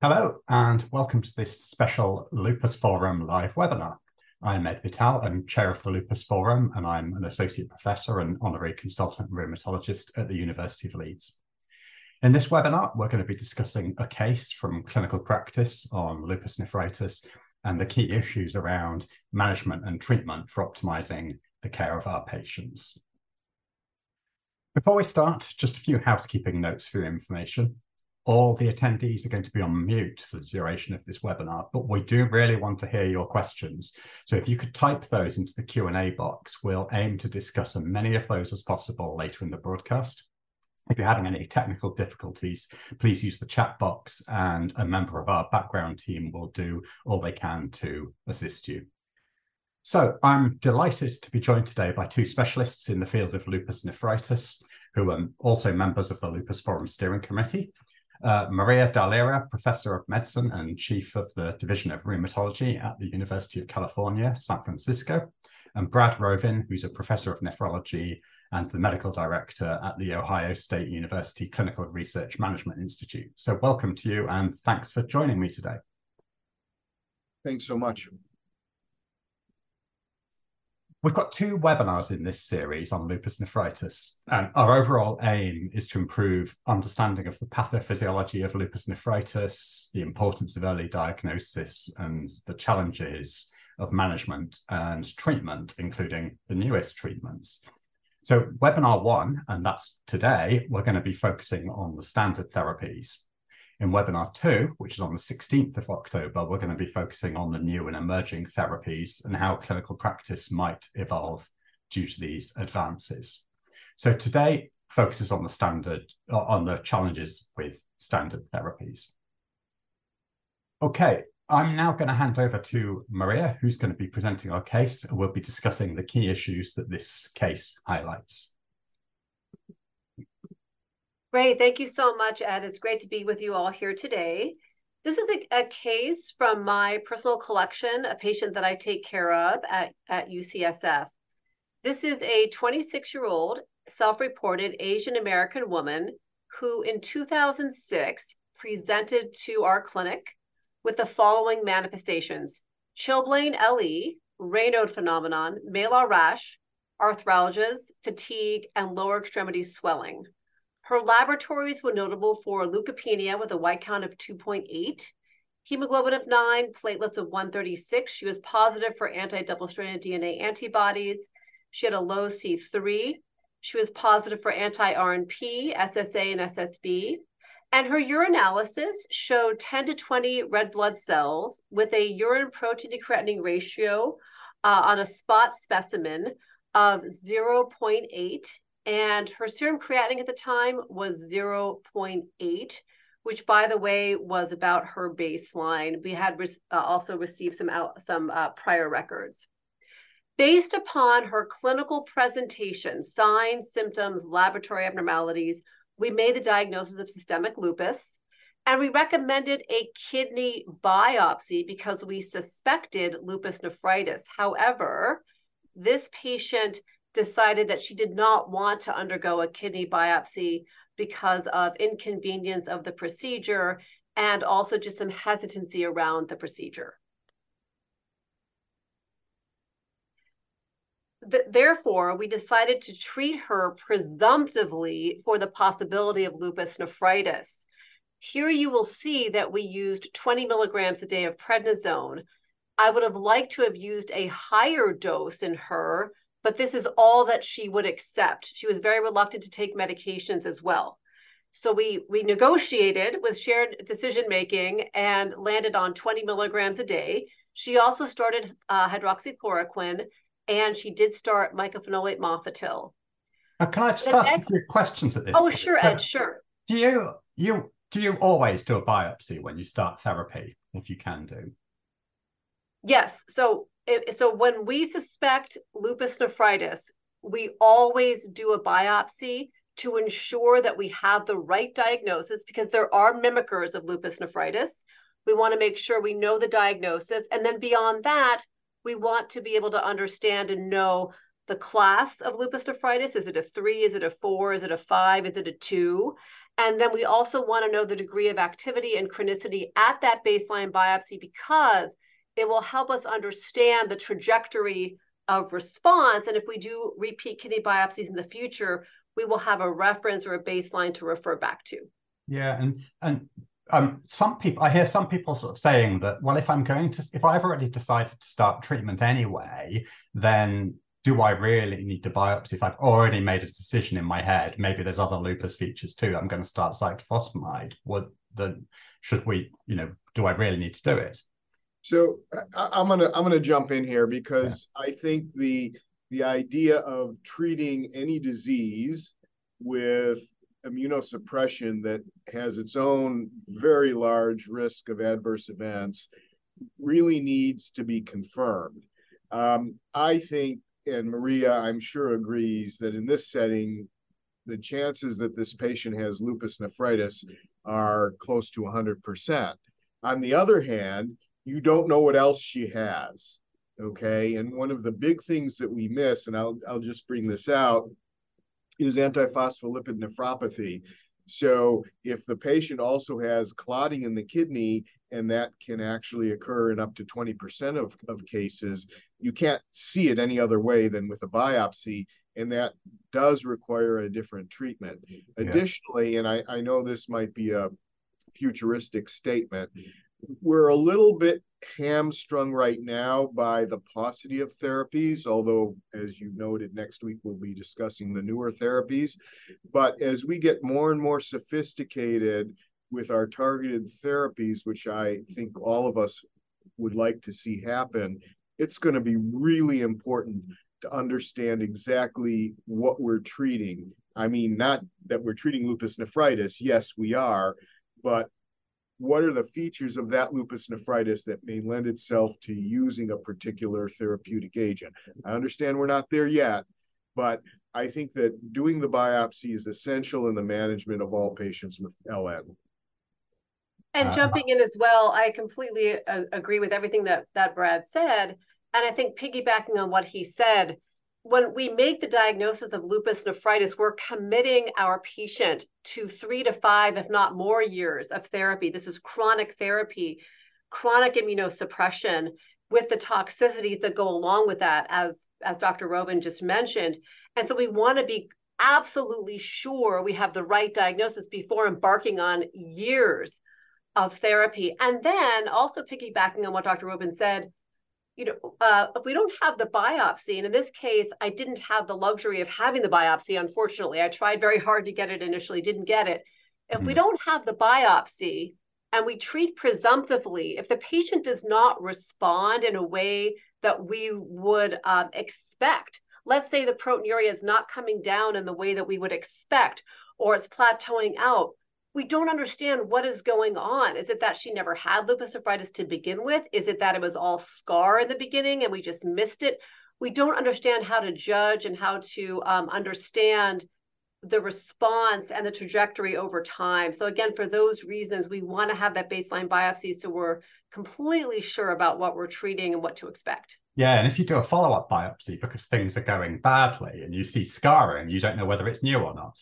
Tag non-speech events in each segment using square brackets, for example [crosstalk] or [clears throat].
Hello, and welcome to this special Lupus Forum live webinar. I'm Ed Vital, I'm chair of the Lupus Forum, and I'm an associate professor and honorary consultant rheumatologist at the University of Leeds. In this webinar, we're going to be discussing a case from clinical practice on lupus nephritis and the key issues around management and treatment for optimizing the care of our patients. Before we start, just a few housekeeping notes for your information all the attendees are going to be on mute for the duration of this webinar, but we do really want to hear your questions. So if you could type those into the Q&A box, we'll aim to discuss as many of those as possible later in the broadcast. If you're having any technical difficulties, please use the chat box and a member of our background team will do all they can to assist you. So I'm delighted to be joined today by two specialists in the field of lupus nephritis, who are also members of the Lupus Forum Steering Committee. Uh, Maria Darlera, Professor of Medicine and Chief of the Division of Rheumatology at the University of California, San Francisco, and Brad Rovin, who's a Professor of Nephrology and the Medical Director at the Ohio State University Clinical Research Management Institute. So welcome to you and thanks for joining me today. Thanks so much. We've got two webinars in this series on lupus nephritis, and our overall aim is to improve understanding of the pathophysiology of lupus nephritis, the importance of early diagnosis, and the challenges of management and treatment, including the newest treatments. So, webinar one, and that's today, we're going to be focusing on the standard therapies. In webinar two, which is on the 16th of October, we're going to be focusing on the new and emerging therapies and how clinical practice might evolve due to these advances. So today focuses on the standard, on the challenges with standard therapies. Okay, I'm now going to hand over to Maria, who's going to be presenting our case. And we'll be discussing the key issues that this case highlights. Great. Thank you so much, Ed. It's great to be with you all here today. This is a, a case from my personal collection, a patient that I take care of at, at UCSF. This is a 26 year old self reported Asian American woman who in 2006 presented to our clinic with the following manifestations chilblain LE, Raynaud phenomenon, malar rash, arthralgias, fatigue, and lower extremity swelling. Her laboratories were notable for leukopenia with a white count of 2.8, hemoglobin of 9, platelets of 136. She was positive for anti-double stranded DNA antibodies. She had a low C3. She was positive for anti-RNP, SSA, and SSB. And her urinalysis showed 10 to 20 red blood cells with a urine protein to creatinine ratio uh, on a spot specimen of 0.8 and her serum creatinine at the time was 0.8 which by the way was about her baseline. We had re- uh, also received some out, some uh, prior records. Based upon her clinical presentation signs symptoms laboratory abnormalities we made a diagnosis of systemic lupus and we recommended a kidney biopsy because we suspected lupus nephritis. However this patient decided that she did not want to undergo a kidney biopsy because of inconvenience of the procedure and also just some hesitancy around the procedure. therefore, we decided to treat her presumptively for the possibility of lupus nephritis. Here you will see that we used 20 milligrams a day of prednisone. I would have liked to have used a higher dose in her but this is all that she would accept. She was very reluctant to take medications as well. So we we negotiated with shared decision making and landed on 20 milligrams a day. She also started uh, hydroxychloroquine and she did start mycophenolate mofetil. Now, can I just ask Ed, a few questions at this? Oh, point? sure, Ed, sure. Do you you do you always do a biopsy when you start therapy, if you can do? Yes. So so when we suspect lupus nephritis, we always do a biopsy to ensure that we have the right diagnosis because there are mimickers of lupus nephritis. We want to make sure we know the diagnosis. And then beyond that, we want to be able to understand and know the class of lupus nephritis. Is it a three? Is it a four? Is it a five? Is it a two? And then we also want to know the degree of activity and chronicity at that baseline biopsy because it will help us understand the trajectory of response. And if we do repeat kidney biopsies in the future, we will have a reference or a baseline to refer back to. Yeah, and and um, some people I hear some people sort of saying that well, if I'm going to if I've already decided to start treatment anyway, then do I really need to biopsy if I've already made a decision in my head? Maybe there's other lupus features too. I'm going to start cyclophosphamide. Would then should we, you know, do I really need to do it? So I, am gonna I'm gonna jump in here because yeah. I think the the idea of treating any disease with immunosuppression that has its own very large risk of adverse events really needs to be confirmed. Um, I think, and Maria, I'm sure agrees that in this setting, the chances that this patient has lupus nephritis are close to 100%. On the other hand, you don't know what else she has. Okay. And one of the big things that we miss, and I'll, I'll just bring this out, is antiphospholipid nephropathy. So if the patient also has clotting in the kidney, and that can actually occur in up to 20% of, of cases, you can't see it any other way than with a biopsy. And that does require a different treatment. Yeah. Additionally, and I, I know this might be a futuristic statement, we're a little bit hamstrung right now by the paucity of therapies, although, as you noted, next week we'll be discussing the newer therapies. But as we get more and more sophisticated with our targeted therapies, which I think all of us would like to see happen, it's going to be really important to understand exactly what we're treating. I mean, not that we're treating lupus nephritis, yes, we are, but what are the features of that lupus nephritis that may lend itself to using a particular therapeutic agent? I understand we're not there yet, but I think that doing the biopsy is essential in the management of all patients with LN. And uh, jumping in as well, I completely uh, agree with everything that that Brad said, and I think piggybacking on what he said, when we make the diagnosis of lupus nephritis, we're committing our patient to three to five, if not more years of therapy. This is chronic therapy, chronic immunosuppression with the toxicities that go along with that, as, as Dr. Rovin just mentioned. And so we want to be absolutely sure we have the right diagnosis before embarking on years of therapy. And then also piggybacking on what Dr. Rovin said, you know, uh, if we don't have the biopsy, and in this case, I didn't have the luxury of having the biopsy, unfortunately. I tried very hard to get it initially, didn't get it. If mm-hmm. we don't have the biopsy and we treat presumptively, if the patient does not respond in a way that we would um, expect, let's say the proteinuria is not coming down in the way that we would expect, or it's plateauing out, we don't understand what is going on. Is it that she never had lupus nephritis to begin with? Is it that it was all scar in the beginning and we just missed it? We don't understand how to judge and how to um, understand the response and the trajectory over time. So again, for those reasons, we want to have that baseline biopsy so we're completely sure about what we're treating and what to expect. Yeah, and if you do a follow-up biopsy because things are going badly and you see scarring, you don't know whether it's new or not.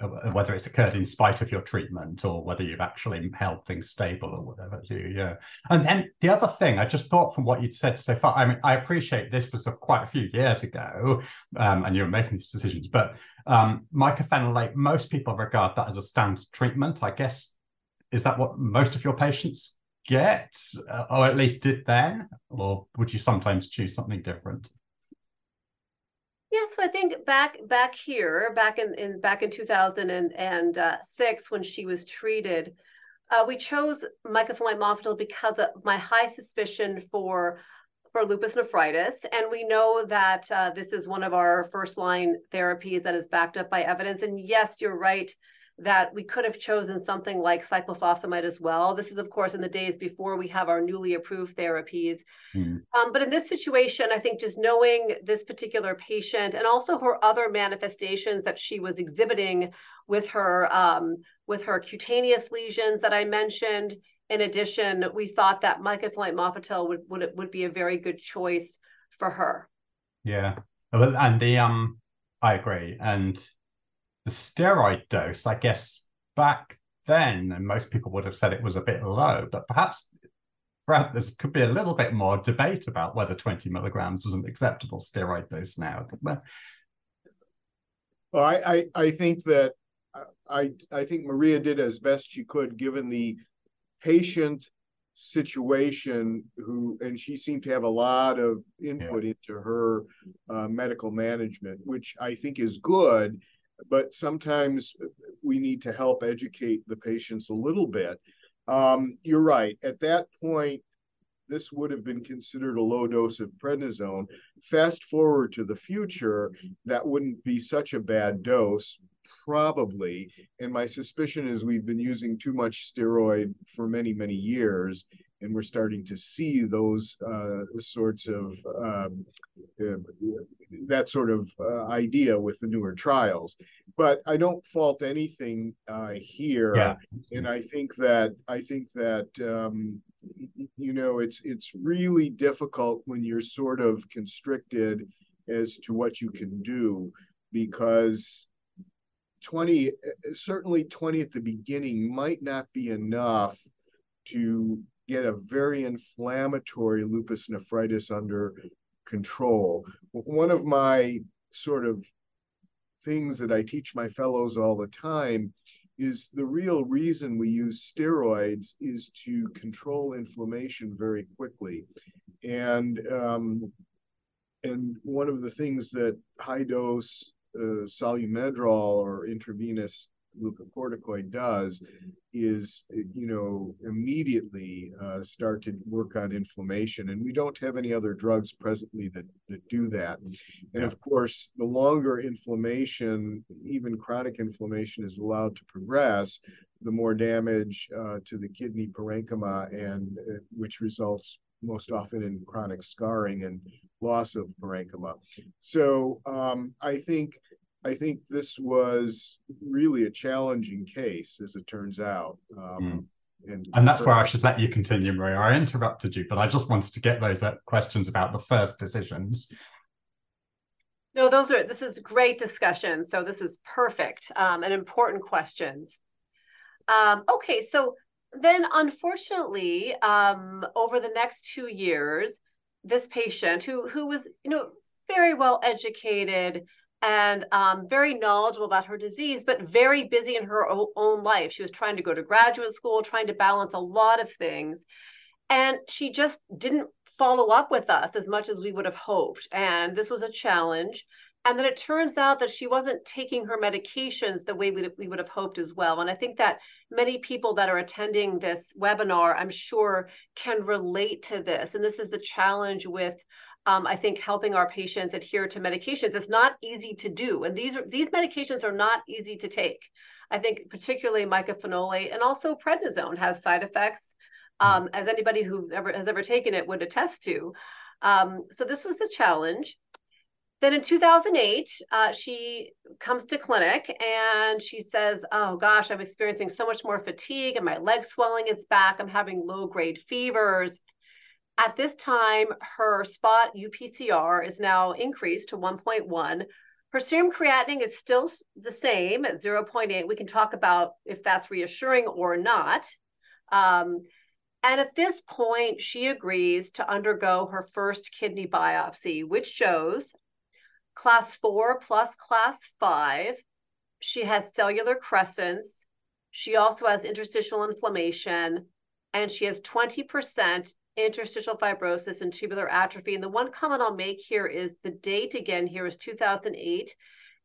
Uh, whether it's occurred in spite of your treatment or whether you've actually held things stable or whatever you. Yeah. And then the other thing I just thought from what you'd said so far, I mean, I appreciate this was quite a few years ago um, and you were making these decisions, but um, mycophenolate, most people regard that as a standard treatment. I guess, is that what most of your patients get uh, or at least did then? Or would you sometimes choose something different? Yeah, so I think back back here, back in, in back in 2006 when she was treated, uh, we chose mycophenolate mofetil because of my high suspicion for for lupus nephritis, and we know that uh, this is one of our first line therapies that is backed up by evidence. And yes, you're right that we could have chosen something like cyclophosphamide as well. This is, of course, in the days before we have our newly approved therapies. Mm. Um, but in this situation, I think just knowing this particular patient and also her other manifestations that she was exhibiting with her um, with her cutaneous lesions that I mentioned. In addition, we thought that mycophenolate mofetil would, would would be a very good choice for her. Yeah, and the um, I agree, and the steroid dose, I guess back then, and most people would have said it was a bit low, but perhaps Brad, there could be a little bit more debate about whether 20 milligrams was an acceptable steroid dose now. Well, I, I, I think that I, I think Maria did as best she could given the patient situation who and she seemed to have a lot of input yeah. into her uh, medical management which i think is good but sometimes we need to help educate the patients a little bit. Um, you're right. At that point this would have been considered a low dose of prednisone. Fast forward to the future that wouldn't be such a bad dose probably. And my suspicion is we've been using too much steroid for many, many years, and we're starting to see those uh, sorts of um, uh, that sort of uh, idea with the newer trials. But I don't fault anything uh, here, yeah. and I think that I think that. Um, you know, it's it's really difficult when you're sort of constricted as to what you can do because 20 certainly 20 at the beginning might not be enough to get a very inflammatory lupus nephritis under control. One of my sort of things that i teach my fellows all the time is the real reason we use steroids is to control inflammation very quickly. And um, and one of the things that high dose uh, Solu-Medrol or intravenous glucocorticoid does is you know immediately uh, start to work on inflammation. And we don't have any other drugs presently that that do that. And of course the longer inflammation even chronic inflammation is allowed to progress the more damage uh, to the kidney parenchyma and uh, which results most often in chronic scarring and loss of parenchyma. So um, I think I think this was really a challenging case, as it turns out. Um, mm. And, and that's where I should let you continue, Maria. I interrupted you, but I just wanted to get those uh, questions about the first decisions. No, those are this is great discussion. So this is perfect um, and important questions. Um, okay, so then unfortunately, um, over the next two years, this patient who who was you know very well educated and um, very knowledgeable about her disease, but very busy in her own life. She was trying to go to graduate school, trying to balance a lot of things. And she just didn't follow up with us as much as we would have hoped. And this was a challenge. And then it turns out that she wasn't taking her medications the way we, we would have hoped as well. And I think that many people that are attending this webinar, I'm sure, can relate to this. And this is the challenge with um, I think helping our patients adhere to medications. It's not easy to do, and these are these medications are not easy to take. I think particularly mycophenolate and also prednisone has side effects, hmm. um, as anybody who ever has ever taken it would attest to. Um, so this was the challenge. Then in 2008, uh, she comes to clinic and she says, "Oh gosh, I'm experiencing so much more fatigue, and my leg swelling is back. I'm having low grade fevers." At this time, her spot UPCR is now increased to 1.1. Her serum creatinine is still the same at 0.8. We can talk about if that's reassuring or not. Um, and at this point, she agrees to undergo her first kidney biopsy, which shows class four plus class five. She has cellular crescents. She also has interstitial inflammation, and she has 20% interstitial fibrosis and tubular atrophy. And the one comment I'll make here is the date again here is 2008.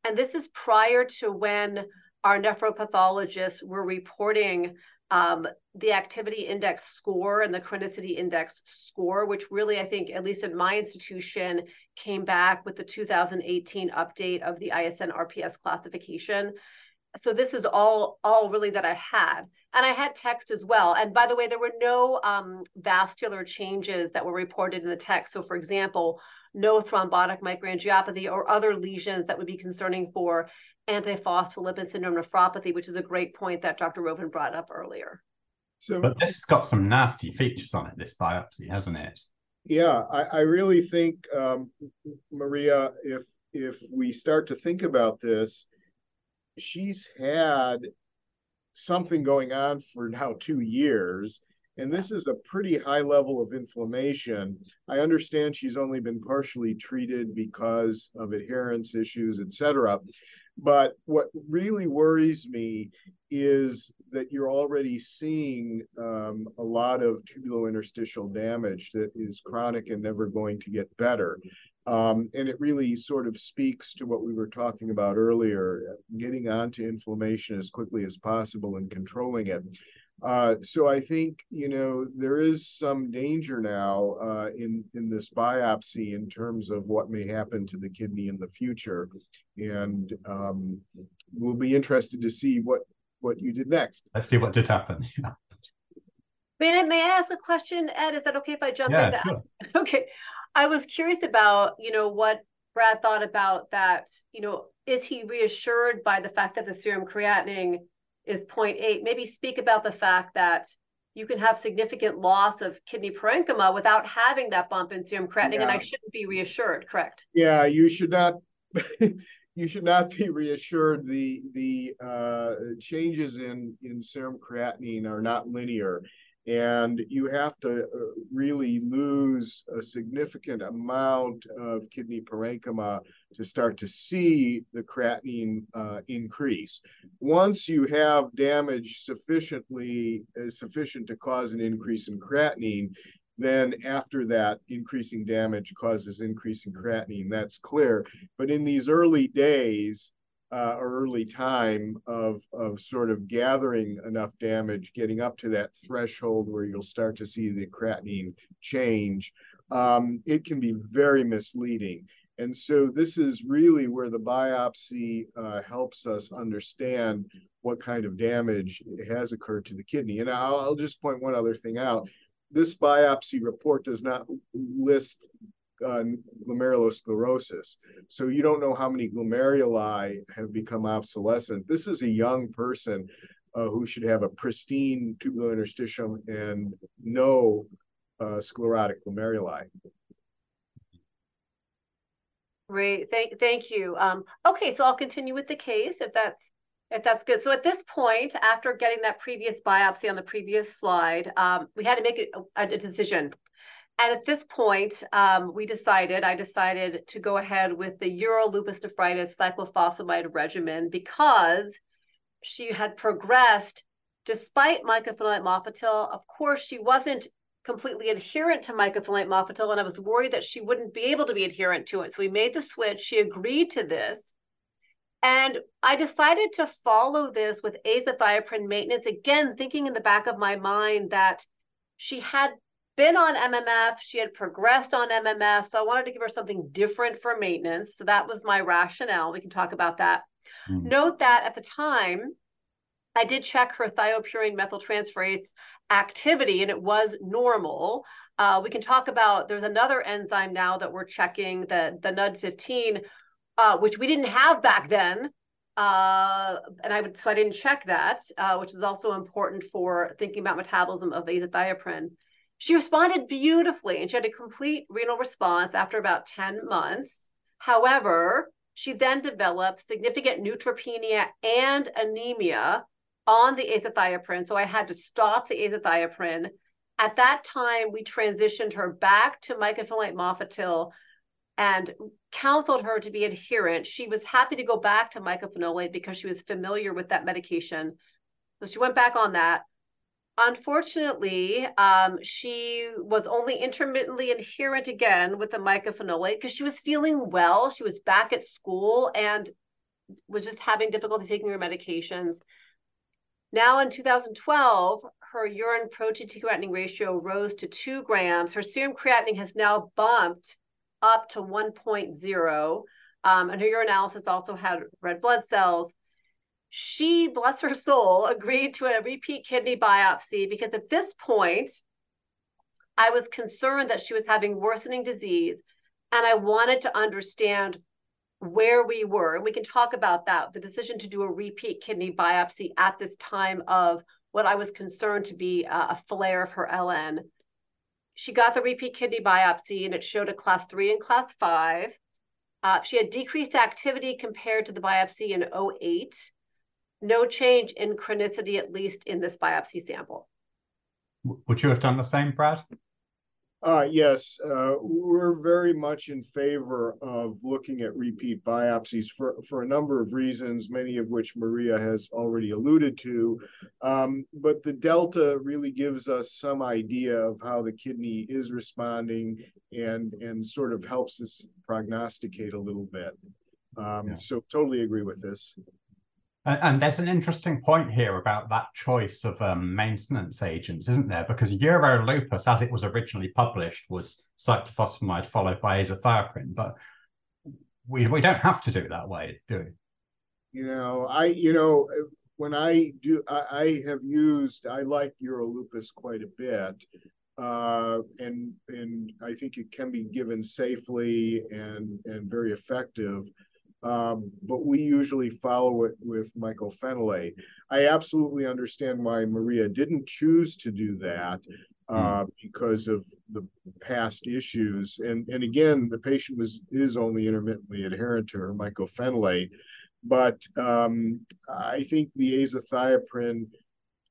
And this is prior to when our nephropathologists were reporting um, the activity index score and the chronicity index score, which really, I think, at least in my institution, came back with the 2018 update of the ISN RPS classification so this is all all really that i had. And i had text as well. And by the way there were no um, vascular changes that were reported in the text. So for example no thrombotic microangiopathy or other lesions that would be concerning for antiphospholipid syndrome nephropathy which is a great point that dr rovin brought up earlier. So but this has got some nasty features on it this biopsy hasn't it? Yeah i, I really think um, maria if if we start to think about this she's had something going on for now two years. And this is a pretty high level of inflammation. I understand she's only been partially treated because of adherence issues, et cetera. But what really worries me is that you're already seeing um, a lot of tubulointerstitial damage that is chronic and never going to get better. Um, and it really sort of speaks to what we were talking about earlier, getting onto inflammation as quickly as possible and controlling it. Uh, so I think you know there is some danger now uh, in in this biopsy in terms of what may happen to the kidney in the future, and um, we'll be interested to see what what you did next. Let's see what did happen. [laughs] may I, may I ask a question, Ed? Is that okay if I jump yeah, into sure. [laughs] Okay, I was curious about you know what Brad thought about that. You know, is he reassured by the fact that the serum creatinine is 0.8. Maybe speak about the fact that you can have significant loss of kidney parenchyma without having that bump in serum creatinine, yeah. and I shouldn't be reassured. Correct? Yeah, you should not. [laughs] you should not be reassured. The the uh, changes in in serum creatinine are not linear, and you have to uh, really lose a significant amount of kidney parenchyma to start to see the creatinine uh, increase. Once you have damage sufficiently uh, sufficient to cause an increase in creatinine, then after that, increasing damage causes increasing creatinine. That's clear. But in these early days, uh, early time of of sort of gathering enough damage, getting up to that threshold where you'll start to see the creatinine change, um, it can be very misleading. And so this is really where the biopsy uh, helps us understand what kind of damage has occurred to the kidney. And I'll, I'll just point one other thing out. This biopsy report does not list uh, glomerulosclerosis. So you don't know how many glomeruli have become obsolescent. This is a young person uh, who should have a pristine tubular interstitium and no uh, sclerotic glomeruli. Great, thank thank you. Um, okay, so I'll continue with the case if that's if that's good. So at this point, after getting that previous biopsy on the previous slide, um, we had to make a, a decision. And at this point, um, we decided, I decided to go ahead with the Euro lupus nephritis cyclophosphamide regimen because she had progressed despite mycophenolate mofetil. Of course, she wasn't completely adherent to mycophenolate mofetil, and I was worried that she wouldn't be able to be adherent to it. So we made the switch. She agreed to this. And I decided to follow this with azathioprine maintenance, again, thinking in the back of my mind that she had been on MMF. She had progressed on MMF. So I wanted to give her something different for maintenance. So that was my rationale. We can talk about that. Mm. Note that at the time, I did check her thiopurine methyltransferase activity and it was normal. Uh, we can talk about there's another enzyme now that we're checking, the, the NUDT15, uh, which we didn't have back then. Uh, and I would so I didn't check that, uh, which is also important for thinking about metabolism of azathioprine. She responded beautifully and she had a complete renal response after about 10 months. However, she then developed significant neutropenia and anemia on the azathioprine. So I had to stop the azathioprine. At that time, we transitioned her back to mycophenolate mofetil and counseled her to be adherent. She was happy to go back to mycophenolate because she was familiar with that medication. So she went back on that. Unfortunately, um, she was only intermittently adherent again with the mycophenolate because she was feeling well. She was back at school and was just having difficulty taking her medications. Now in 2012, her urine protein to creatinine ratio rose to two grams. Her serum creatinine has now bumped up to 1.0. Um, and her urinalysis also had red blood cells she, bless her soul, agreed to a repeat kidney biopsy because at this point, I was concerned that she was having worsening disease and I wanted to understand where we were. And we can talk about that the decision to do a repeat kidney biopsy at this time of what I was concerned to be a, flare of her LN. She got the repeat kidney biopsy and it showed a class three and class five. Uh, she had decreased activity compared to the biopsy in 08. No change in chronicity, at least in this biopsy sample. Would you have done the same, Brad? Uh, yes, uh, we're very much in favor of looking at repeat biopsies for, for a number of reasons, many of which Maria has already alluded to. Um, but the delta really gives us some idea of how the kidney is responding and, and sort of helps us prognosticate a little bit. Um, yeah. So totally agree with this. And, there's an interesting point here about that choice of um, maintenance agents, isn't there? Because Euro lupus, as it was originally published, was cyclophosphamide followed by azathioprine, but we we don't have to do it that way, do we? You know, I you know when I do, I, I have used. I like Euro lupus quite a bit, uh, and and I think it can be given safely and and very effective. Um, but we usually follow it with mycophenolate. I absolutely understand why Maria didn't choose to do that uh, mm. because of the past issues. And and again, the patient was is only intermittently adherent to her mycophenolate. But um, I think the azathioprine.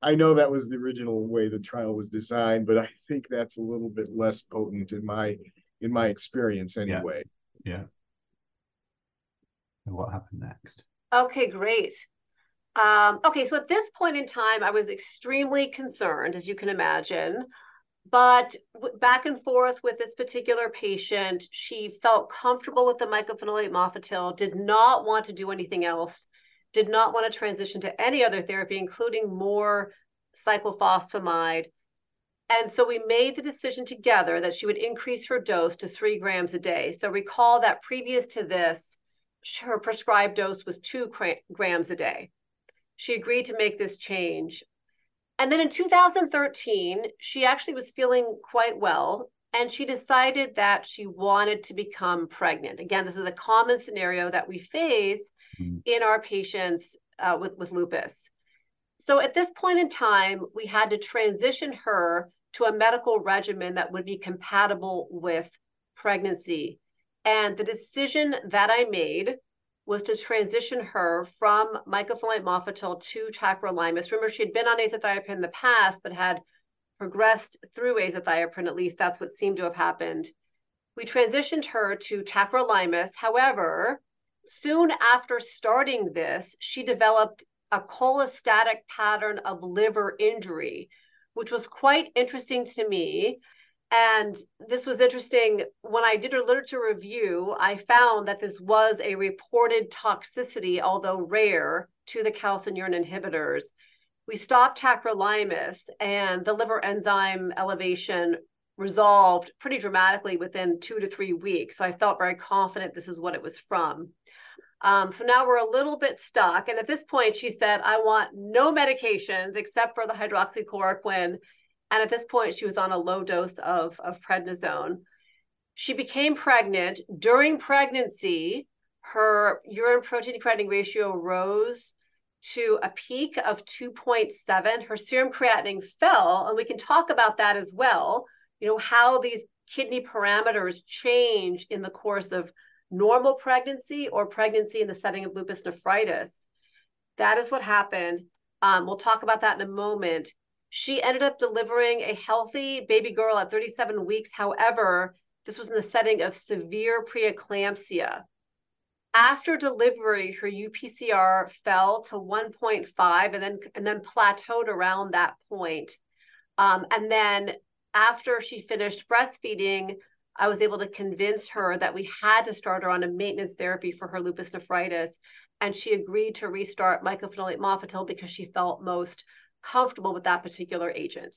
I know that was the original way the trial was designed, but I think that's a little bit less potent in my in my experience anyway. Yeah. yeah and what happened next. Okay, great. Um, okay, so at this point in time, I was extremely concerned, as you can imagine. But back and forth with this particular patient, she felt comfortable with the mycophenolate mofetil, did not want to do anything else, did not want to transition to any other therapy, including more cyclophosphamide. And so we made the decision together that she would increase her dose to three grams a day. So recall that previous to this, her prescribed dose was two grams a day. She agreed to make this change. And then in 2013, she actually was feeling quite well and she decided that she wanted to become pregnant. Again, this is a common scenario that we face mm-hmm. in our patients uh, with, with lupus. So at this point in time, we had to transition her to a medical regimen that would be compatible with pregnancy. And the decision that I made was to transition her from mycophenolate mofetil to tacrolimus. Remember, she had been on azathioprine in the past, but had progressed through azathioprine. At least that's what seemed to have happened. We transitioned her to tacrolimus. However, soon after starting this, she developed a cholestatic pattern of liver injury, which was quite interesting to me and this was interesting. When I did a literature review, I found that this was a reported toxicity, although rare, to the calcineurin inhibitors. We stopped tacrolimus, and the liver enzyme elevation resolved pretty dramatically within two to three weeks. So I felt very confident this is what it was from. Um, so now we're a little bit stuck. And at this point, she said, I want no medications except for the hydroxychloroquine and at this point, she was on a low dose of, of prednisone. She became pregnant. During pregnancy, her urine protein creatinine ratio rose to a peak of 2.7. Her serum creatinine fell, and we can talk about that as well. You know, how these kidney parameters change in the course of normal pregnancy or pregnancy in the setting of lupus nephritis. That is what happened. Um, we'll talk about that in a moment. She ended up delivering a healthy baby girl at 37 weeks. However, this was in the setting of severe preeclampsia. After delivery, her UPCR fell to 1.5 and then and then plateaued around that point. Um, and then after she finished breastfeeding, I was able to convince her that we had to start her on a maintenance therapy for her lupus nephritis. And she agreed to restart mycophenolate mofetil because she felt most comfortable with that particular agent.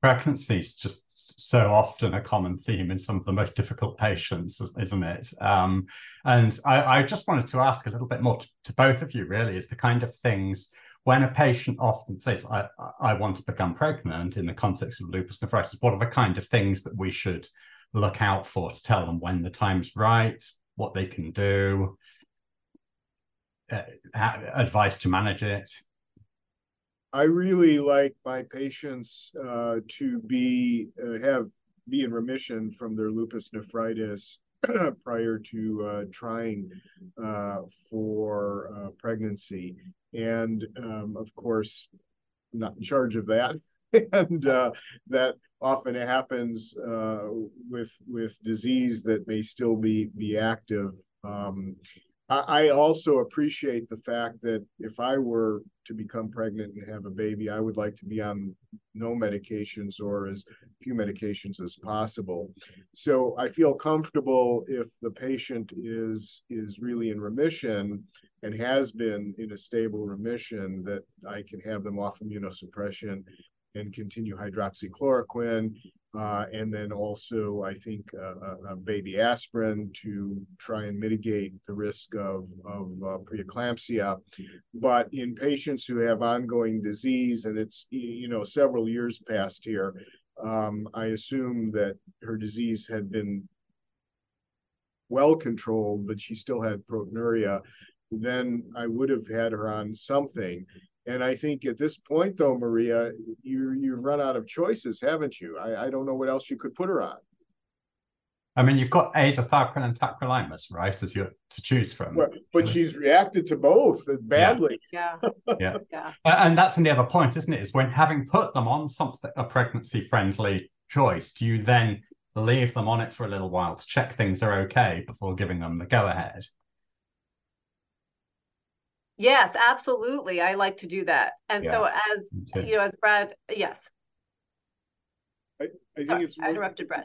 Pregnancy is just so often a common theme in some of the most difficult patients, isn't it? Um, and I, I, just wanted to ask a little bit more to, to, both of you, really, is the kind of things when a patient often says, I, I want to become pregnant in the context of lupus nephritis, what are the kind of things that we should look out for to tell them when the time's right, what they can do, uh, advice to manage it? I really like my patients uh, to be uh, have be in remission from their lupus nephritis [clears throat] prior to uh, trying uh, for uh, pregnancy. And um, of course, I'm not in charge of that. [laughs] and uh, that often happens with with disease that may still be be active. Um, I, also appreciate the fact that if I were to become pregnant and have a baby, I would like to be on no medications or as few medications as possible. So I feel comfortable if the patient is is really in remission and has been in a stable remission that I can have them off immunosuppression and continue hydroxychloroquine uh, and then also, I think, uh, a, baby aspirin to try and mitigate the risk of, of uh, preeclampsia. But in patients who have ongoing disease, and it's, you know, several years past here, um, I assume that her disease had been well controlled, but she still had proteinuria, then I would have had her on something. And I think at this point, though, Maria, you you've run out of choices, haven't you? I, I don't know what else you could put her on. I mean, you've got azathioprine and tacrolimus, right, as you to choose from. Well, but she's reacted to both badly. Yeah. Yeah. [laughs] yeah. And that's the other point, isn't it? Is when having put them on something a pregnancy friendly choice, do you then leave them on it for a little while to check things are okay before giving them the go ahead? Yes, absolutely. I like to do that. And yeah, so as you know, as Brad, yes. I, I think Sorry, it's worth, I interrupted Brad.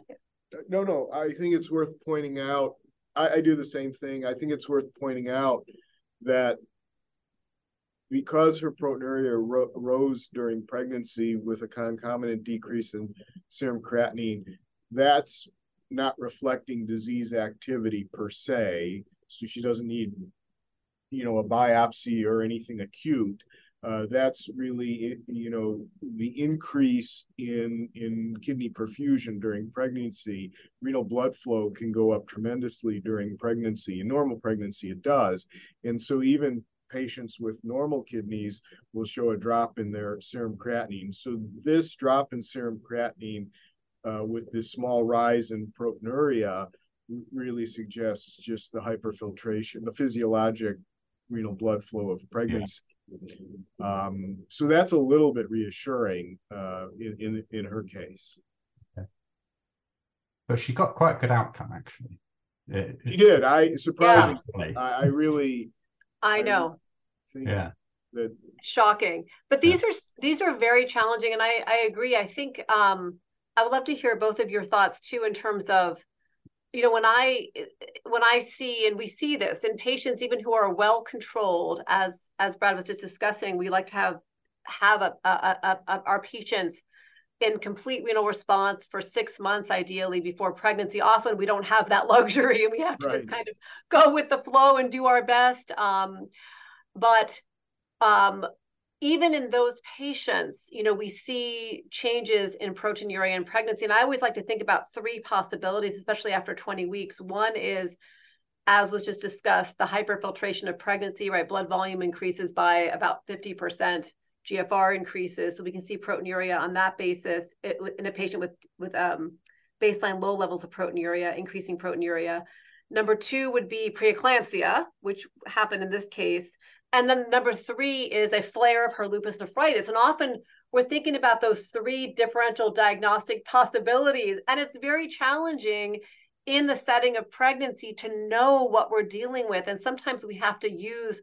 Uh, no, no, I think it's worth pointing out. I, I do the same thing. I think it's worth pointing out that because her proteinuria ro- rose during pregnancy with a concomitant decrease in serum creatinine, that's not reflecting disease activity per se. So she doesn't need you know a biopsy or anything acute. Uh, that's really you know the increase in in kidney perfusion during pregnancy renal blood flow can go up tremendously during pregnancy in normal pregnancy it does and so even patients with normal kidneys will show a drop in their serum creatinine so this drop in serum creatinine uh, with this small rise in proteinuria really suggests just the hyperfiltration the physiologic renal blood flow of pregnancy. Yeah. Um, so that's a little bit reassuring uh, in, in in her case. Okay. But she got quite a good outcome, actually. It, she did. I surprisingly, yeah. I, I, really. [laughs] I know. I yeah. That, shocking, but these yeah. are these are very challenging, and I I agree. I think um, I would love to hear both of your thoughts too in terms of you know when i when i see and we see this in patients even who are well controlled as as brad was just discussing we like to have have a, a, a, a our patients in complete renal response for six months ideally before pregnancy often we don't have that [laughs] luxury and we have to right. just kind of go with the flow and do our best um, but um, even in those patients, you know, we see changes in proteinuria in pregnancy. And I always like to think about three possibilities, especially after 20 weeks. One is, as was just discussed, the hyperfiltration of pregnancy, right? Blood volume increases by about 50%. GFR increases, so we can see proteinuria on that basis in a patient with with um, baseline low levels of proteinuria, increasing proteinuria. Number two would be preeclampsia, which happened in this case, and then number three is a flare of her lupus nephritis. And often we're thinking about those three differential diagnostic possibilities. And it's very challenging in the setting of pregnancy to know what we're dealing with. And sometimes we have to use,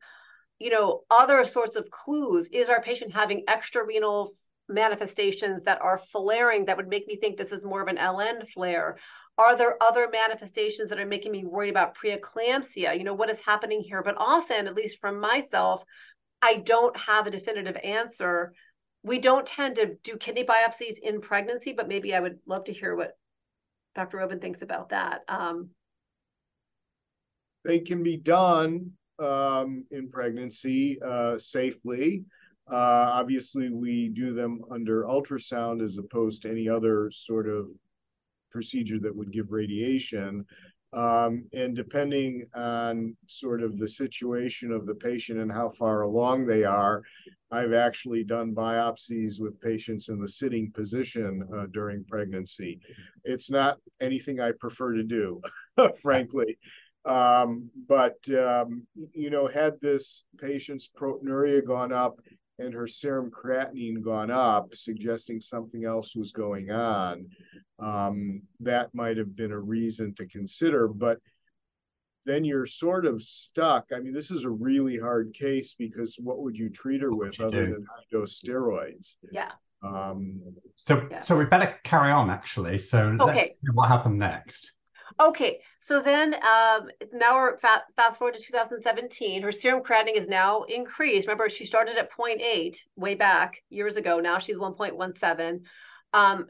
you know, other sorts of clues. Is our patient having extra renal manifestations that are flaring that would make me think this is more of an LN flare? Are there other manifestations that are making me worried about preeclampsia? You know, what is happening here? But often, at least from myself, I don't have a definitive answer. We don't tend to do kidney biopsies in pregnancy, but maybe I would love to hear what Dr. Rovin thinks about that. Um, they can be done um, in pregnancy uh, safely. Uh, obviously, we do them under ultrasound as opposed to any other sort of procedure that would give radiation. Um, and depending on sort of the situation of the patient and how far along they are, I've actually done biopsies with patients in the sitting position uh, during pregnancy. It's not anything I prefer to do, [laughs] frankly. Um, but, um, you know, had this patient's proteinuria gone up and her serum creatinine gone up, suggesting something else was going on, um, that might have been a reason to consider. But then you're sort of stuck. I mean, this is a really hard case because what would you treat her with other do? than high dose steroids? Yeah. Um, so, yeah. so we better carry on actually. So okay. let's see what happened next. Okay, so then um, now we're fa- fast forward to 2017. Her serum creatinine is now increased. Remember, she started at 0.8 way back years ago. Now she's 1.17. Um,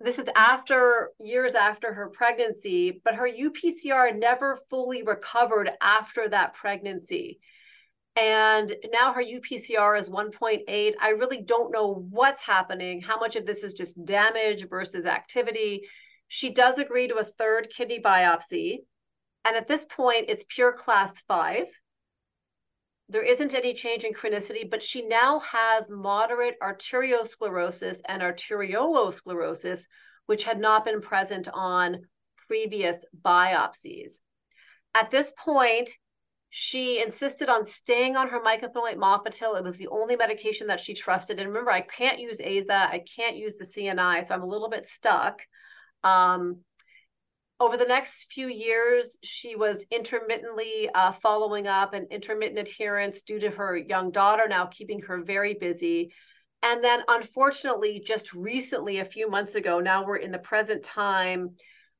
this is after years after her pregnancy, but her UPCR never fully recovered after that pregnancy. And now her UPCR is 1.8. I really don't know what's happening, how much of this is just damage versus activity. She does agree to a third kidney biopsy. And at this point, it's pure class five. There isn't any change in chronicity, but she now has moderate arteriosclerosis and arteriolosclerosis, which had not been present on previous biopsies. At this point, she insisted on staying on her mycophenolate mofetil. It was the only medication that she trusted. And remember, I can't use AZA, I can't use the CNI, so I'm a little bit stuck. Um, over the next few years, she was intermittently uh, following up and intermittent adherence due to her young daughter now keeping her very busy. And then, unfortunately, just recently, a few months ago, now we're in the present time,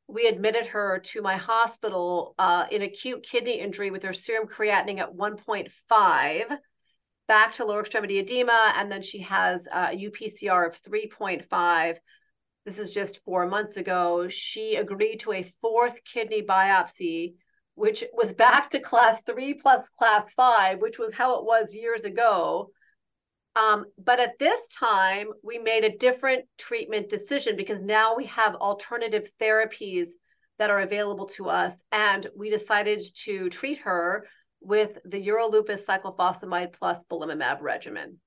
we admitted her to my hospital uh, in acute kidney injury with her serum creatinine at 1.5, back to lower extremity edema, and then she has a UPCR of 3.5 this is just four months ago, she agreed to a fourth kidney biopsy, which was back to class three plus class five, which was how it was years ago. Um, but at this time, we made a different treatment decision because now we have alternative therapies that are available to us. And we decided to treat her with the Euro-Lupus cyclophosphamide plus belimumab regimen.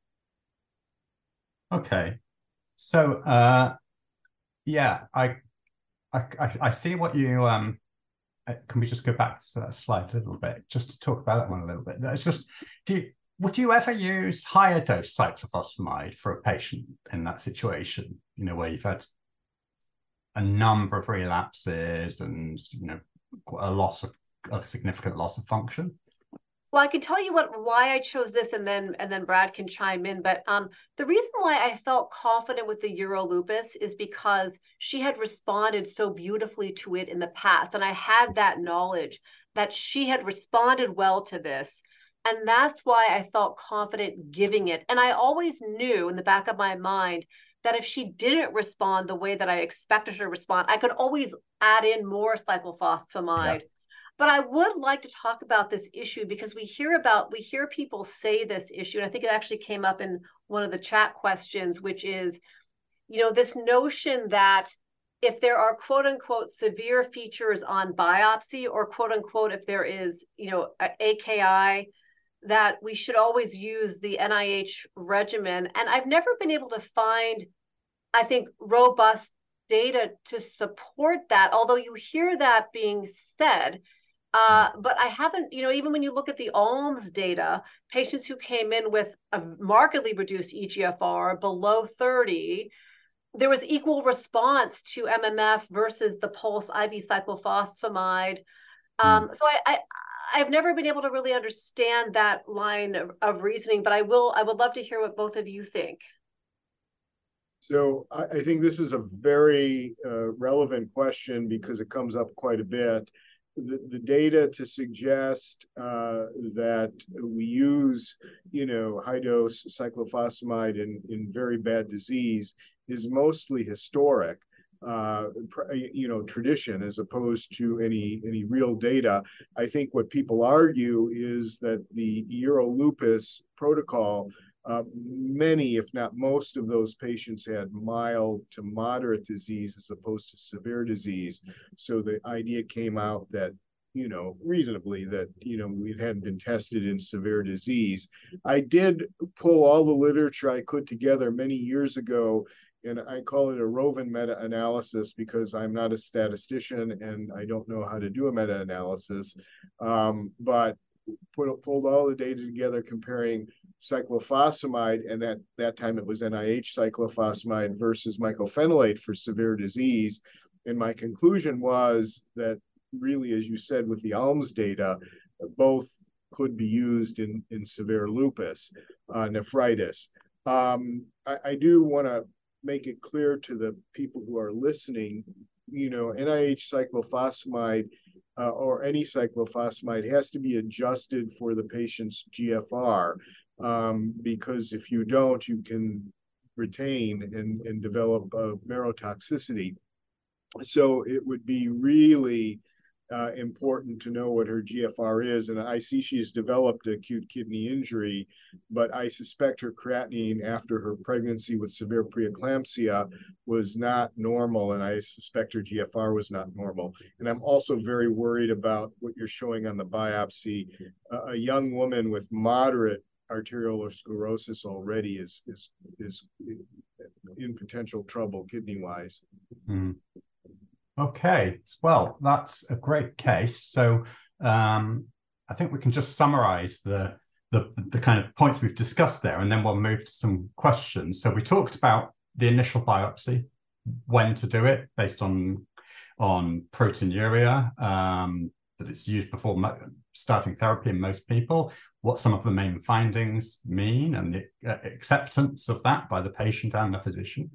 Okay. So uh, yeah, I, I, I see what you um. Uh, can we just go back to that slide a little bit, just to talk about that one a little bit? It's just, do you, would you ever use higher dose cyclophosphamide for a patient in that situation? You know, where you've had a number of relapses and you know a loss of a significant loss of function. Well, I can tell you what why I chose this, and then and then Brad can chime in. But um, the reason why I felt confident with the Euro lupus is because she had responded so beautifully to it in the past, and I had that knowledge that she had responded well to this, and that's why I felt confident giving it. And I always knew in the back of my mind that if she didn't respond the way that I expected her to respond, I could always add in more cyclophosphamide. Yeah but I would like to talk about this issue because we hear about, we hear people say this issue. And I think it actually came up in one of the chat questions, which is, you know, this notion that if there are quote unquote severe features on biopsy or quote unquote, if there is, you know, AKI, that we should always use the NIH regimen. And I've never been able to find, I think, robust data to support that, although you hear that being said. Uh, but I haven't, you know, even when you look at the ALMS data, patients who came in with a markedly reduced EGFR below 30, there was equal response to MMF versus the pulse IV cyclophosphamide. Um, mm. So I, I, I've never been able to really understand that line of, of, reasoning, but I will. I would love to hear what both of you think. So I, I think this is a very uh, relevant question because it comes up quite a bit the, the data to suggest uh, that we use, you know, high dose cyclophosphamide in, in very bad disease is mostly historic. Uh, you know, tradition as opposed to any any real data. I think what people argue is that the Euro lupus protocol uh, many, if not most, of those patients had mild to moderate disease as opposed to severe disease. So the idea came out that you know, reasonably that, you know, we hadn't been tested in severe disease. I did pull all the literature I could together many years ago, and I call it a Rovin meta-analysis because I'm not a statistician and I don't know how to do a meta-analysis. Um, but put, pulled all the data together comparing cyclophosphamide, and that that time it was NIH cyclophosphamide versus mycophenolate for severe disease. And my conclusion was that really, as you said, with the ALMS data, both could be used in, in severe lupus uh, nephritis. Um, I, I do want to make it clear to the people who are listening, you know, NIH cyclophosphamide uh, or any cyclophosphamide has to be adjusted for the patient's GFR um, because if you don't, you can retain and, and develop a marrow toxicity. So it would be really uh, important to know what her GFR is. And I see she's developed acute kidney injury, but I suspect her creatinine after her pregnancy with severe preeclampsia was not normal. And I suspect her GFR was not normal. And I'm also very worried about what you're showing on the biopsy. A young woman with moderate arterial sclerosis already is is is in potential trouble kidney wise. Mm. Okay, well, that's a great case. So um, I think we can just summarize the, the, the kind of points we've discussed there, and then we'll move to some questions. So we talked about the initial biopsy, when to do it based on on proteinuria, um, that it's used before starting therapy in most people, what some of the main findings mean, and the uh, acceptance of that by the patient and the physician.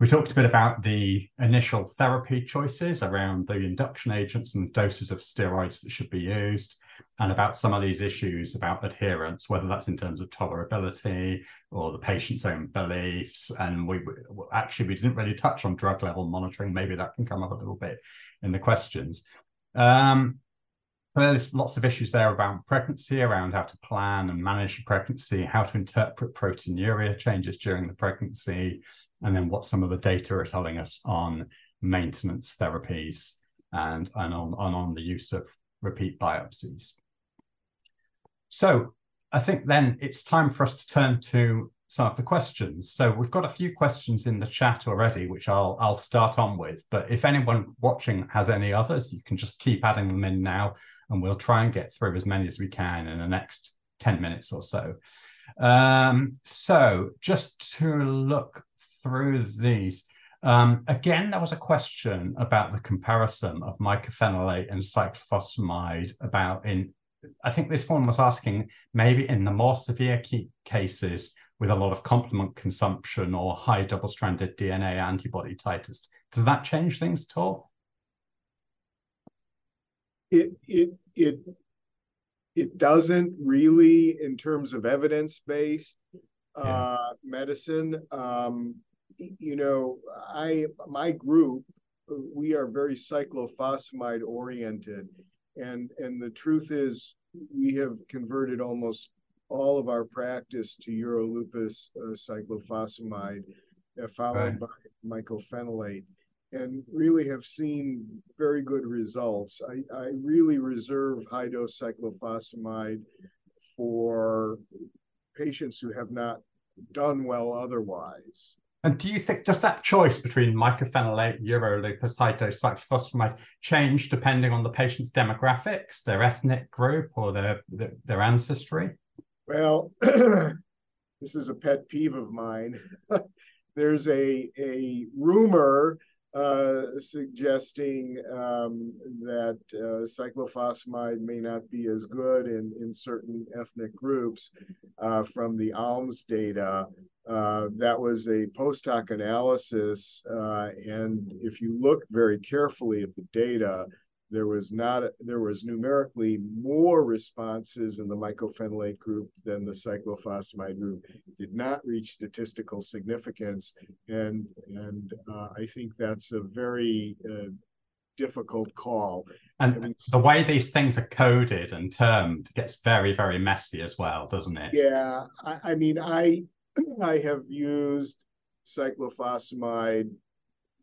We talked a bit about the initial therapy choices around the induction agents and doses of steroids that should be used, and about some of these issues about adherence, whether that's in terms of tolerability or the patient's own beliefs. And we actually we didn't really touch on drug level monitoring. Maybe that can come up a little bit in the questions. Um, there's lots of issues there around pregnancy, around how to plan and manage pregnancy, how to interpret proteinuria changes during the pregnancy, and then what some of the data are telling us on maintenance therapies and, and on, on, on the use of repeat biopsies. So I think then it's time for us to turn to some of the questions. So we've got a few questions in the chat already, which I'll I'll start on with. But if anyone watching has any others, you can just keep adding them in now, and we'll try and get through as many as we can in the next 10 minutes or so. Um, so just to look through these, um, again, there was a question about the comparison of mycophenolate and cyclophosphamide about in, I think this one was asking maybe in the more severe cases, with a lot of complement consumption or high double-stranded DNA antibody titers. Does that change things at all? It it it it doesn't really in terms of evidence-based yeah. uh, medicine. Um, you know, I my group we are very cyclophosphamide oriented, and and the truth is we have converted almost all of our practice to Euro-Lupus uh, cyclophosphamide, uh, followed right. by mycophenolate, and really have seen very good results. I, I really reserve high dose cyclophosphamide for patients who have not done well otherwise. And do you think does that choice between mycophenolate, Euro-Lupus, high dose cyclophosphamide change depending on the patient's demographics, their ethnic group, or their their, their ancestry? Well, [clears throat] this is a pet peeve of mine. [laughs] There's a a rumor uh, suggesting um, that uh, cyclophosphamide may not be as good in, in certain ethnic groups uh, from the ALMS data. Uh, that was a post hoc analysis, uh, and if you look very carefully at the data, there was not there was numerically more responses in the mycophenolate group than the cyclophosphamide group. Did not reach statistical significance. And and uh, i think that's a very uh, difficult call. And I mean, the way these things are coded and termed gets very, very messy as well, doesn't it? Yeah, I, I mean, I [clears throat] I have used cyclophosphamide,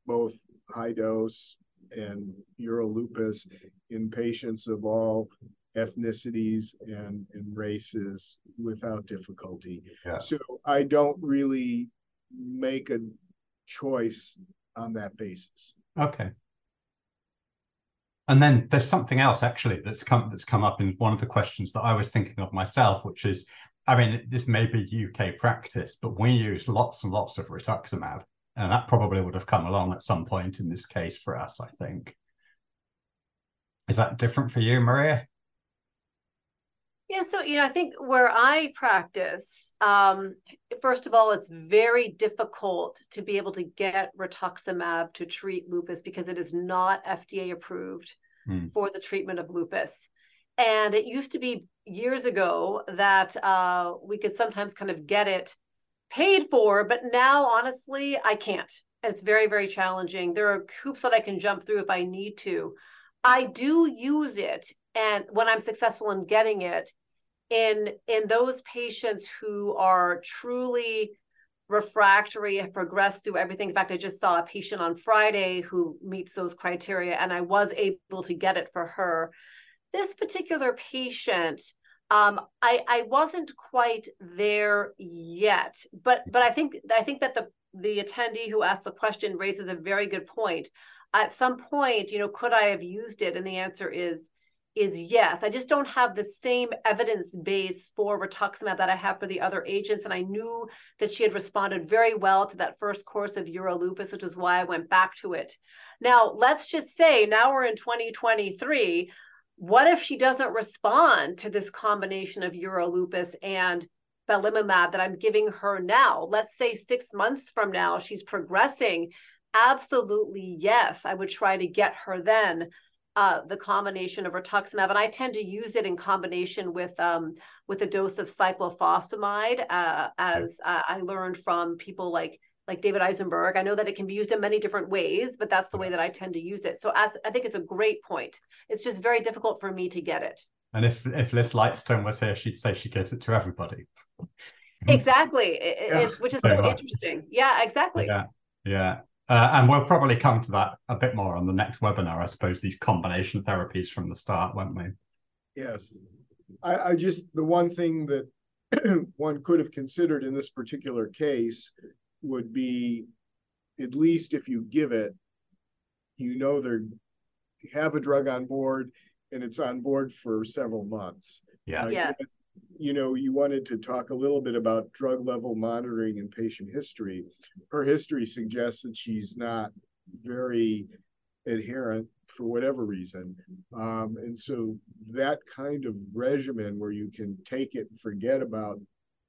both high dose and Euro-Lupus in patients of all ethnicities and, and races without difficulty. Yeah. So I don't really make a choice on that basis. Okay. And then there's something else actually that's come that's come up in one of the questions that I was thinking of myself, which is, I mean, this may be UK practice, but we use lots and lots of rituximab, and that probably would have come along at some point in this case for us, I think. Is that different for you, Maria? Yeah, so you know, I think where I practice, um, first of all, it's very difficult to be able to get rituximab to treat lupus because it is not FDA approved mm. for the treatment of lupus. And it used to be years ago that uh, we could sometimes kind of get it paid for, but now honestly, I can't. It's very, very challenging. There are hoops that I can jump through if I need to. I do use it and when I'm successful in getting it in in those patients who are truly refractory have progressed through everything. In fact, I just saw a patient on Friday who meets those criteria, and I was able to get it for her. This particular patient, um, I I wasn't quite there yet, but but I think I think that the the attendee who asked the question raises a very good point at some point, you know, could I have used it? And the answer is is yes. I just don't have the same evidence base for rituximab that I have for the other agents. And I knew that she had responded very well to that first course of Euro-Lupus, which is why I went back to it. Now, let's just say now we're in 2023. What if she doesn't respond to this combination of Euro-Lupus and belimumab that I'm giving her now? Let's say six months from now, she's progressing absolutely yes, I would try to get her then uh, the combination of rituximab, and I tend to use it in combination with um, with a dose of cyclophosphamide, uh, as uh, I learned from people like like David Isenberg. I know that it can be used in many different ways, but that's the way that I tend to use it. So as I think it's a great point. It's just very difficult for me to get it. And if if Liz Lightstone was here, she'd say she gives it to everybody. [laughs] exactly, it, yeah. it's which is so, so interesting. Yeah, exactly. Yeah, yeah. Uh, and we'll probably come to that a bit more on the next webinar, I suppose, these combination therapies from the start, won't we? Yes. I, I just, the one thing that [clears throat] one could have considered in this particular case would be at least if you give it, you know they're you have a drug on board and it's on board for several months. Yeah. Uh, yeah you know, you wanted to talk a little bit about drug level monitoring and patient history. Her history suggests that she's not very adherent for whatever reason. Um, and so that kind of regimen where you can take it and forget about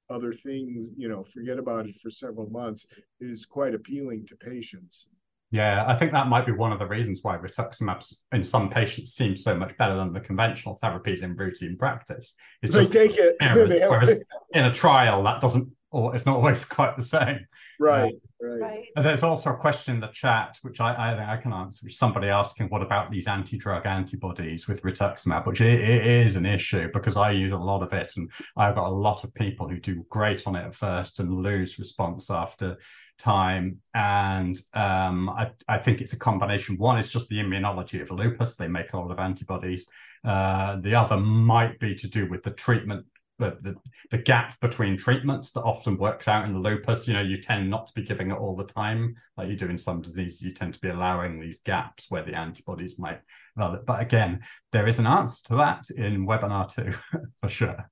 other things, you know, forget about it for several months is quite appealing to patients. Yeah, I think that might be one of the reasons why rituximab in some patients seems so much better than the conventional therapies in routine practice. It's they just take it. [laughs] whereas in a trial, that doesn't, or it's not always [laughs] quite the same. Right. Right. And there's also a question in the chat, which I, I think I can answer, which somebody asking, what about these anti-drug antibodies with rituximab, which it, it is an issue because I use a lot of it and I've got a lot of people who do great on it at first and lose response after time. And um, I, I think it's a combination. One is just the immunology of lupus. They make a lot of antibodies. Uh, the other might be to do with the treatment the, the, the gap between treatments that often works out in the lupus. You know, you tend not to be giving it all the time, like you do in some diseases. You tend to be allowing these gaps where the antibodies might. But again, there is an answer to that in webinar two [laughs] for sure.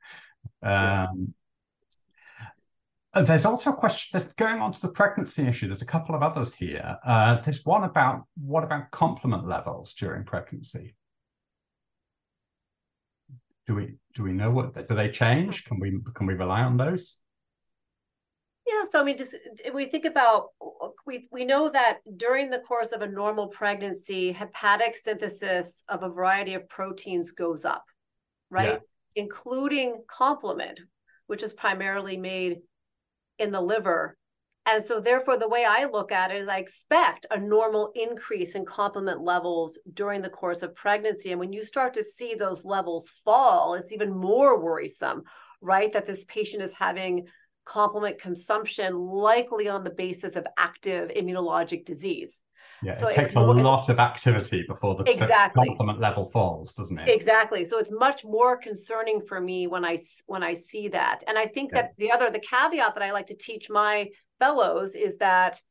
Um, yeah. There's also a question that's going on to the pregnancy issue. There's a couple of others here. Uh, there's one about what about complement levels during pregnancy? Do we do we know what do they change? Can we can we rely on those? Yeah, so I mean, just if we think about we we know that during the course of a normal pregnancy, hepatic synthesis of a variety of proteins goes up, right? Yeah. Including complement, which is primarily made in the liver. And so, therefore, the way I look at it is I expect a normal increase in complement levels during the course of pregnancy. And when you start to see those levels fall, it's even more worrisome, right? That this patient is having complement consumption, likely on the basis of active immunologic disease. Yeah, so it takes a lot of activity before the exactly. complement level falls, doesn't it? Exactly. So it's much more concerning for me when I when I see that. And I think yeah. that the other the caveat that I like to teach my fellows is that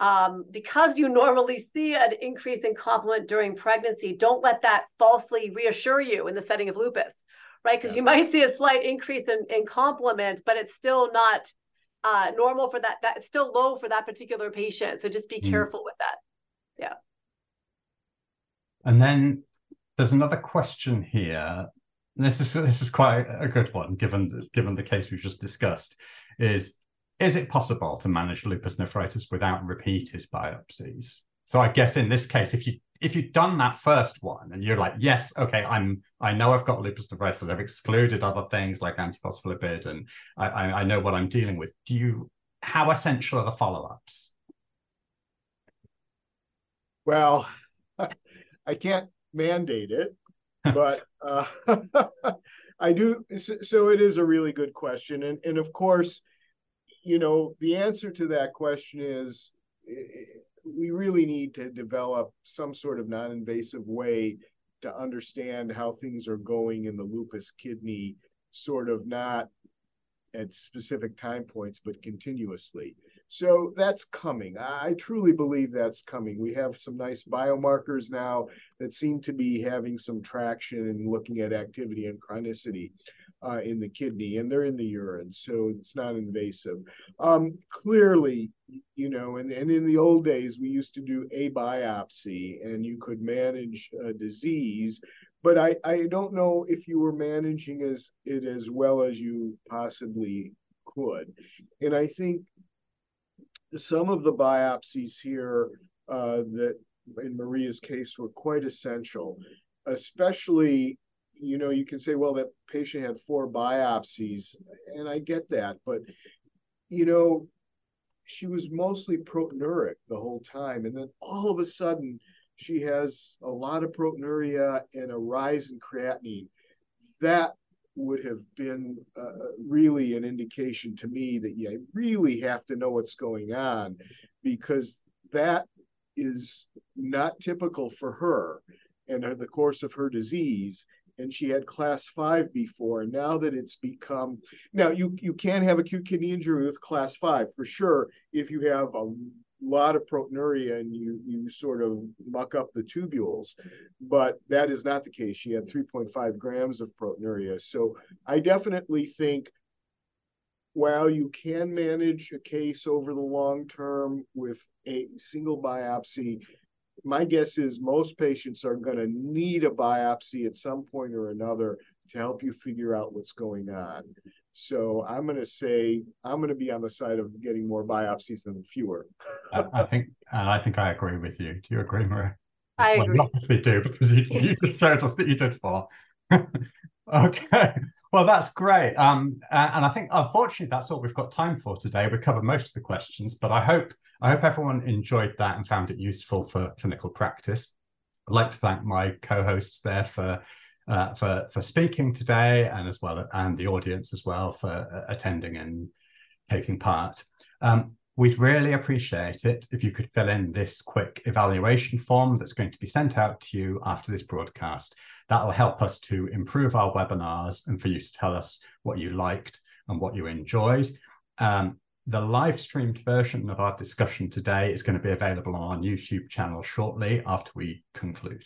um, because you [laughs] normally see an increase in complement during pregnancy, don't let that falsely reassure you in the setting of lupus, right? Because yeah. you [laughs] might see a slight increase in, in complement, but it's still not uh, normal for that. That's still low for that particular patient. So just be mm. careful with that. Yeah. And then there's another question here. This is this is quite a good one, given given the case we've just discussed. Is is it possible to manage lupus nephritis without repeated biopsies? So I guess in this case, if you if you've done that first one and you're like, yes, okay, I'm I know I've got lupus nephritis, I've excluded other things like antiphospholipid, and I, I, I know what I'm dealing with. Do you how essential are the follow-ups? Well, [laughs] I can't mandate it, but uh, [laughs] I do. So it is a really good question, and and of course, you know, the answer to that question is we really need to develop some sort of non-invasive way to understand how things are going in the lupus kidney, sort of not at specific time points, but continuously. So that's coming. I truly believe that's coming. We have some nice biomarkers now that seem to be having some traction and looking at activity and chronicity uh, in the kidney, and they're in the urine, so it's not invasive. Um, clearly, you know, and, and in the old days, we used to do a biopsy, and you could manage a disease but I, I don't know if you were managing as it as well as you possibly could. And I think some of the biopsies here uh, that in Maria's case were quite essential, especially, you know, you can say, well, that patient had four biopsies, and I get that, but, you know, she was mostly proteinuric the whole time. And then all of a sudden, she has a lot of proteinuria and a rise in creatinine. That would have been uh, really an indication to me that you really have to know what's going on because that is not typical for her and the course of her disease. And she had class five before and now that it's become now you you can have acute kidney injury with class five for sure if you have a lot of proteinuria and you you sort of muck up the tubules but that is not the case. She had 3.5 grams of proteinuria. So i definitely think while you can manage a case over the long term with a single biopsy my guess is most patients are going to need a biopsy at some point or another to help you figure out what's going on so I'm going to say I'm going to be on the side of getting more biopsies than fewer. I think, and I think I agree with you. Do you agree, Maria? I well, agree. Obviously, do because you, you [laughs] showed us that you did four. [laughs] okay. Well, that's great. Um, and I think unfortunately that's all we've got time for today. We covered most of the questions, but I hope I hope everyone enjoyed that and found it useful for clinical practice. I'd like to thank my co-hosts there for uh, for for speaking today, and as well and the audience as well for uh, attending and taking part. Um, we'd really appreciate it if you could fill in this quick evaluation form that's going to be sent out to you after this broadcast. That will help us to improve our webinars and for you to tell us what you liked and what you enjoyed. Um, the live streamed version of our discussion today is going to be available on our YouTube channel shortly after we conclude.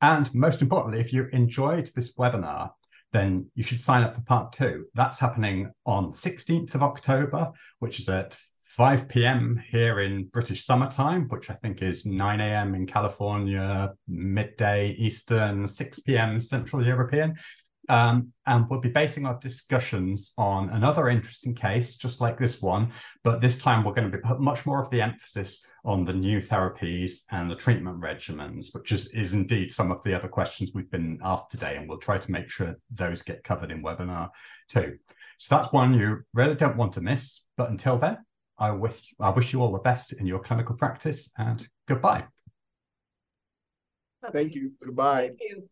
And most importantly, if you enjoyed this webinar, then you should sign up for part two. That's happening on 16th of October, which is at 5 p.m. here in British summertime, which I think is 9 a.m. in California, midday Eastern, 6 p.m. Central European. Um, and we'll be basing our discussions on another interesting case, just like this one, but this time we're going to be put much more of the emphasis on the new therapies and the treatment regimens, which is, is indeed some of the other questions we've been asked today, and we'll try to make sure those get covered in webinar two. So that's one you really don't want to miss. But until then, I wish I wish you all the best in your clinical practice and goodbye. Thank you. Goodbye. Thank you.